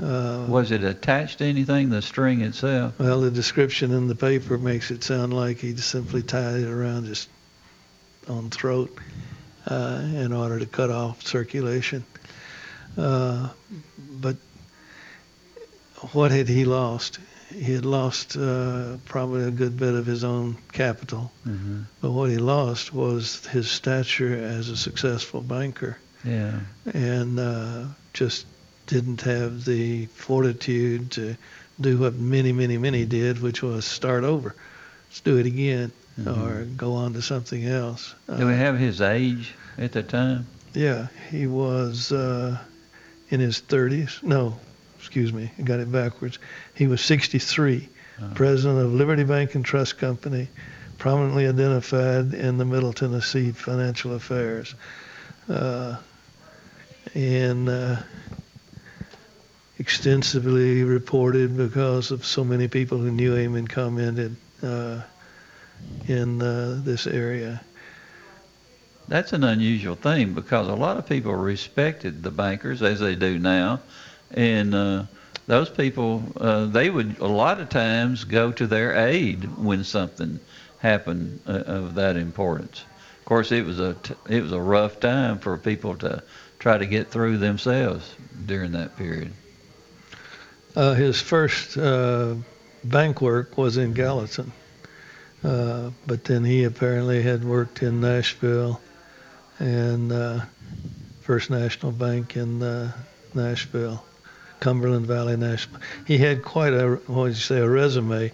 Uh, Was it attached to anything, the string itself? well, the description in the paper makes it sound like he simply tied it around his own throat uh, in order to cut off circulation. Uh, but what had he lost? He had lost uh, probably a good bit of his own capital. Mm-hmm. But what he lost was his stature as a successful banker Yeah. and uh, just didn't have the fortitude to do what many, many, many did, which was start over. Let's do it again or go on to something else. Do we have his age at the time? Yeah, he was uh, in his 30s. No, excuse me, I got it backwards. He was 63, president of Liberty Bank and Trust Company, prominently identified in the Middle Tennessee financial affairs. Uh, and uh, extensively reported because of so many people who knew him and commented uh, in uh, this area. That's an unusual thing because a lot of people respected the bankers as they do now, and uh, those people uh, they would a lot of times go to their aid when something happened uh, of that importance. Of course, it was a t- it was a rough time for people to try to get through themselves during that period. Uh, his first uh, bank work was in Gallatin, uh, but then he apparently had worked in Nashville and uh, First National Bank in uh, Nashville, Cumberland Valley National. He had quite a what would you say a resume,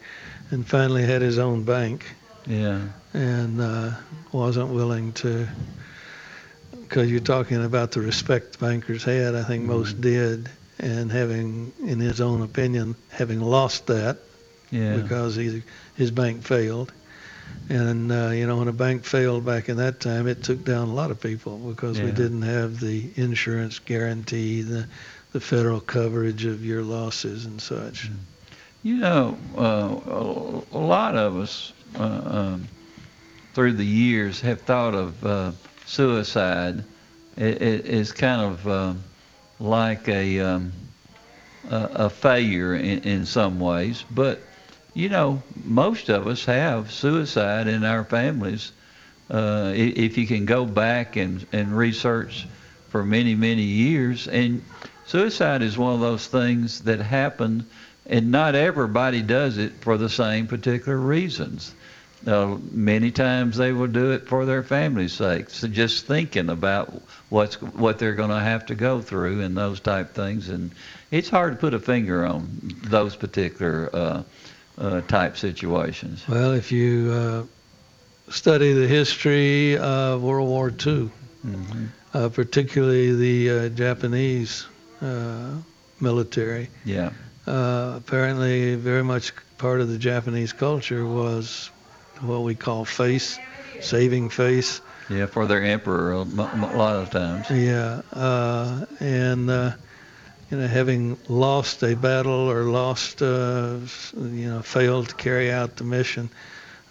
and finally had his own bank. Yeah. And uh, wasn't willing to, because you're talking about the respect bankers had. I think most Mm-hmm. did, and having, in his own opinion, having lost that Yeah. because he, his bank failed. And uh, you know, when a bank failed back in that time, it took down a lot of people because we didn't have the insurance guarantee, the the federal coverage of your losses and such. You know, uh, a, a lot of us uh, um, through the years have thought of uh, suicide it, it is kind of um, like a, um, a a failure in, in some ways, but you know, most of us have suicide in our families. Uh, if you can go back and, and research for many, many years, and suicide is one of those things that happen, and not everybody does it for the same particular reasons. Uh, many times they will do it for their family's sake. So just thinking about what's what they're going to have to go through and those type things, and it's hard to put a finger on those particular uh, uh, type situations. Well, if you uh, study the history of World War II, Mhm. uh, particularly the uh, Japanese uh, military, Yeah. uh, apparently very much part of the Japanese culture was what we call face, saving face. Yeah, for their emperor a lot of times. Yeah, uh, and uh, you know, having lost a battle or lost, uh, you know, failed to carry out the mission,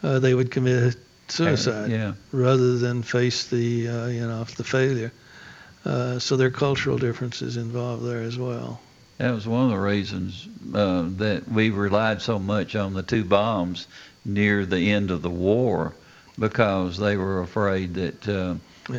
uh, they would commit suicide yeah. rather than face the, uh, you know, the failure. Uh, so there are cultural differences involved there as well. That was one of the reasons uh, that we relied so much on the two bombs near the end of the war, because they were afraid that uh,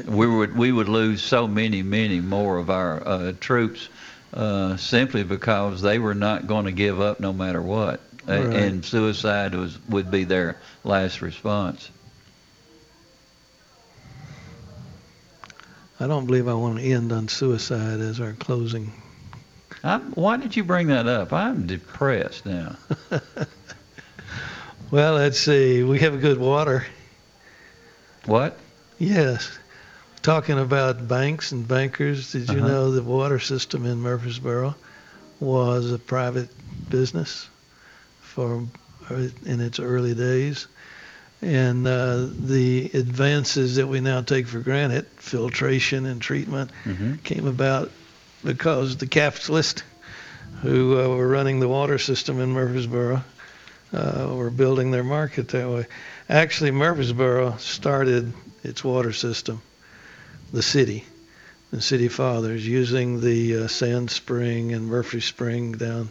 we would we would lose so many, many more of our uh, troops uh, simply because they were not going to give up no matter what, Right. and suicide was would be their last response. I don't believe I want to end on suicide as our closing. I'm, why did you bring that up? I'm depressed now. Well, let's see. We have good water. What? Yes. Talking about banks and bankers, did you Uh-huh. know the water system in Murfreesboro was a private business for in its early days? And uh, the advances that we now take for granted, filtration and treatment, Mhm. came about because the capitalists who uh, were running the water system in Murfreesboro uh, were building their market that way. Actually, Murfreesboro started its water system, the city, the city fathers, using the uh, Sand Spring and Murphy Spring down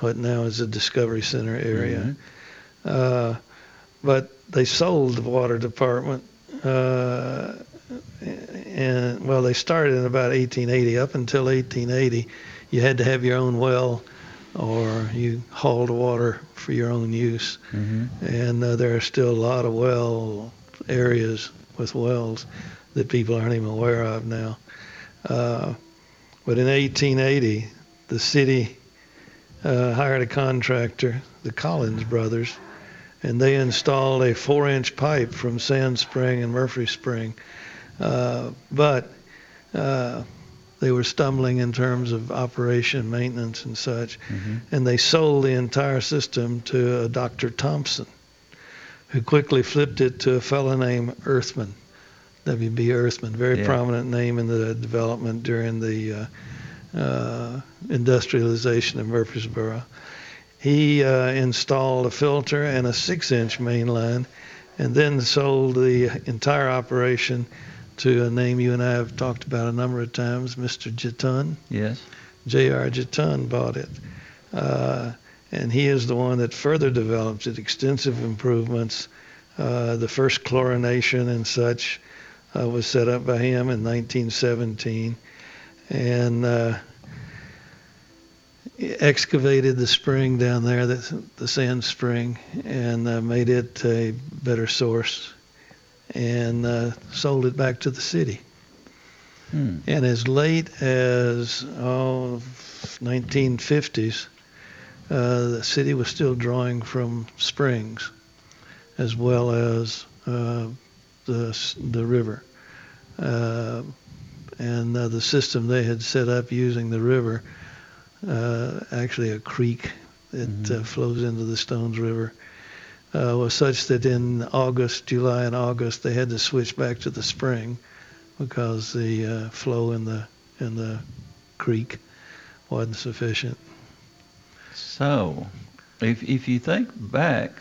what now is the Discovery Center area. Uh, but they sold the water department, uh, and well, they started in about 1880. Up until 1880, you had to have your own well, or you hauled water for your own use. Mm-hmm. And uh, there are still a lot of well areas with wells that people aren't even aware of now. Uh, but in 1880, the city uh, hired a contractor, the Collins brothers, and they installed a four-inch pipe from Sand Spring and Murphy Spring. Uh, but uh, they were stumbling in terms of operation, maintenance, and such, and they sold the entire system to a Dr. Thompson, who quickly flipped it to a fellow named Earthman, W.B. Earthman, very Yeah. prominent name in the development during the uh, uh, industrialization of Murfreesboro. He uh, installed a filter and a six-inch main line, and then sold the entire operation to a name you and I have talked about a number of times, Mr. Jetton. Yes. J.R. Jetton bought it. Uh, and he is the one that further developed it, extensive improvements. Uh, the first chlorination and such uh, was set up by him in 1917. And uh, excavated the spring down there, the, the sand spring, and uh, made it a better source and uh, sold it back to the city. Hmm. And as late as oh, 1950s, uh, the city was still drawing from springs as well as uh, the, the river. Uh, and uh, the system they had set up using the river, uh, actually a creek that Mm-hmm. uh, flows into the Stones River, was such that in August, July and August, they had to switch back to the spring because the uh, flow in the in the creek wasn't sufficient. So, if if you think back,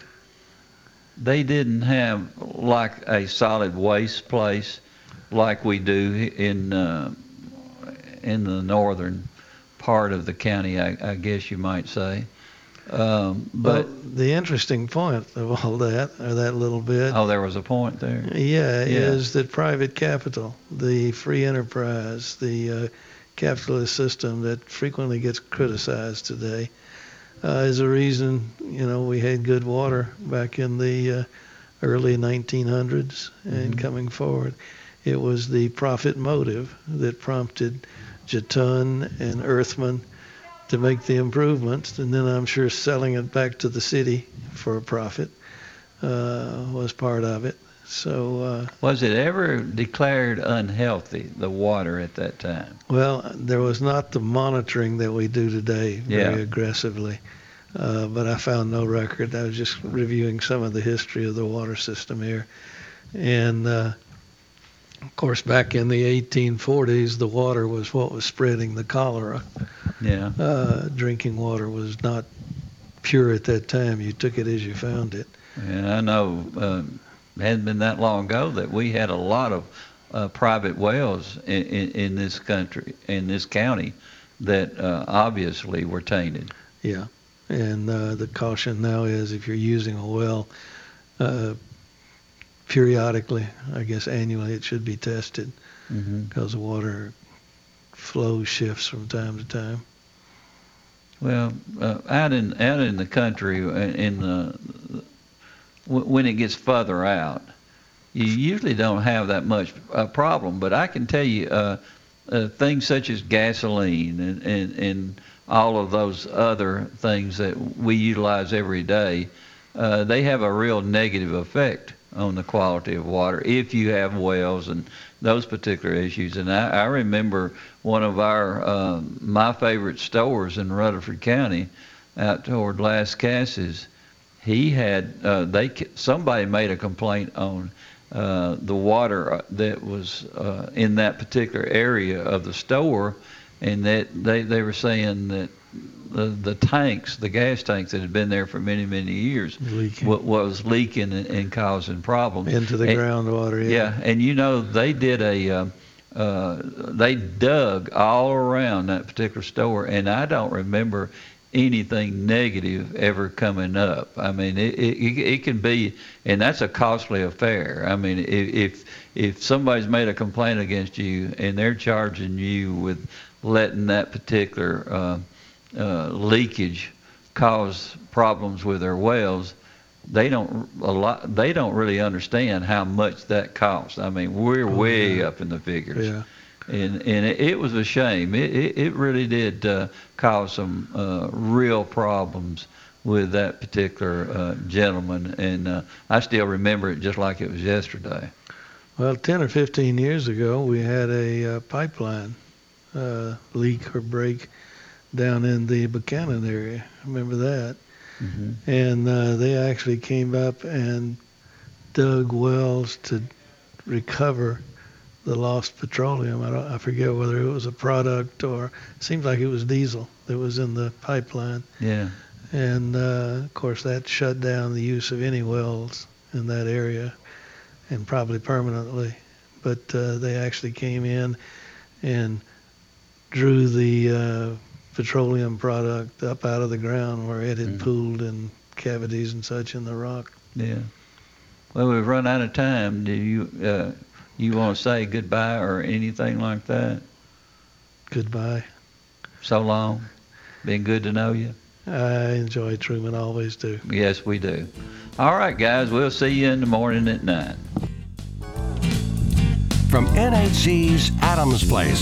they didn't have like a solid waste place like we do in uh, in the northern part of the county, I, I guess you might say. Um, but well, the interesting point of all that, or that little bit, oh, there was a point there. yeah, Yeah. is that private capital, the free enterprise, the uh, capitalist system that frequently gets criticized today, uh, is a reason you know we had good water back in the uh, early 1900s and Mhm. coming forward. It was the profit motive that prompted Jetton and Earthman to make the improvements, and then I'm sure selling it back to the city for a profit uh, was part of it. So, uh, Was it ever declared unhealthy, the water at that time? well, there was not the monitoring that we do today very Yeah. aggressively. Uh, but I found no record. I was just reviewing some of the history of the water system here. And uh, of course, back in the 1840s, the water was what was spreading the cholera. Yeah. Uh, drinking water was not pure at that time. You took it as you found it. And I know um, it hadn't been that long ago that we had a lot of uh, private wells in, in, in this country, in this county, that uh, obviously were tainted. Yeah. And uh, the caution now is if you're using a well uh, periodically, I guess annually, it should be tested because the water flow shifts from time to time. Well, uh, out in out in the country, uh, in the when it gets further out, you usually don't have that much uh, problem. But I can tell you, uh, uh, things such as gasoline and, and and all of those other things that we utilize every day, uh, they have a real negative effect on the quality of water if you have wells and those particular issues. And I, I remember one of our um, my favorite stores in Rutherford County, out toward Lascassas. He had uh, they somebody made a complaint on uh, the water uh, that was uh, in that particular area of the store, and that they they were saying that the the tanks, the gas tanks that had been there for many many years, Leaking. wa- was leaking and, and causing problems Into the And- groundwater, yeah. Yeah, and you know they did a. Uh, uh, they dug all around that particular store, and I don't remember anything negative ever coming up. I mean, it, it, it can be, and that's a costly affair. I mean, if, if if somebody's made a complaint against you and they're charging you with letting that particular uh, uh, leakage cause problems with their wells, they don't a lot. They don't really understand how much that costs. I mean, we're Oh, way yeah. up in the figures. Yeah. And and it, it was a shame. It it, it really did uh, cause some uh, real problems with that particular uh, gentleman, and uh, I still remember it just like it was yesterday. Well, 10 or 15 years ago, we had a uh, pipeline uh, leak or break down in the Buchanan area. Remember that? Mm-hmm. And uh, they actually came up and dug wells to recover the lost petroleum. I, don't, I forget whether it was a product or seems like it was diesel that was in the pipeline. Yeah. And uh, of course, that shut down the use of any wells in that area, and probably permanently. But uh, they actually came in and drew the uh, petroleum product up out of the ground where it had pooled in cavities and such in the rock. Yeah. Well, we've run out of time. Do you uh, you want to say goodbye or anything like that? Goodbye. So long. Been good to know you. I enjoy Truman, always do. Yes, we do. All right, guys. We'll see you in the morning at nine. From NHC's Adams Place,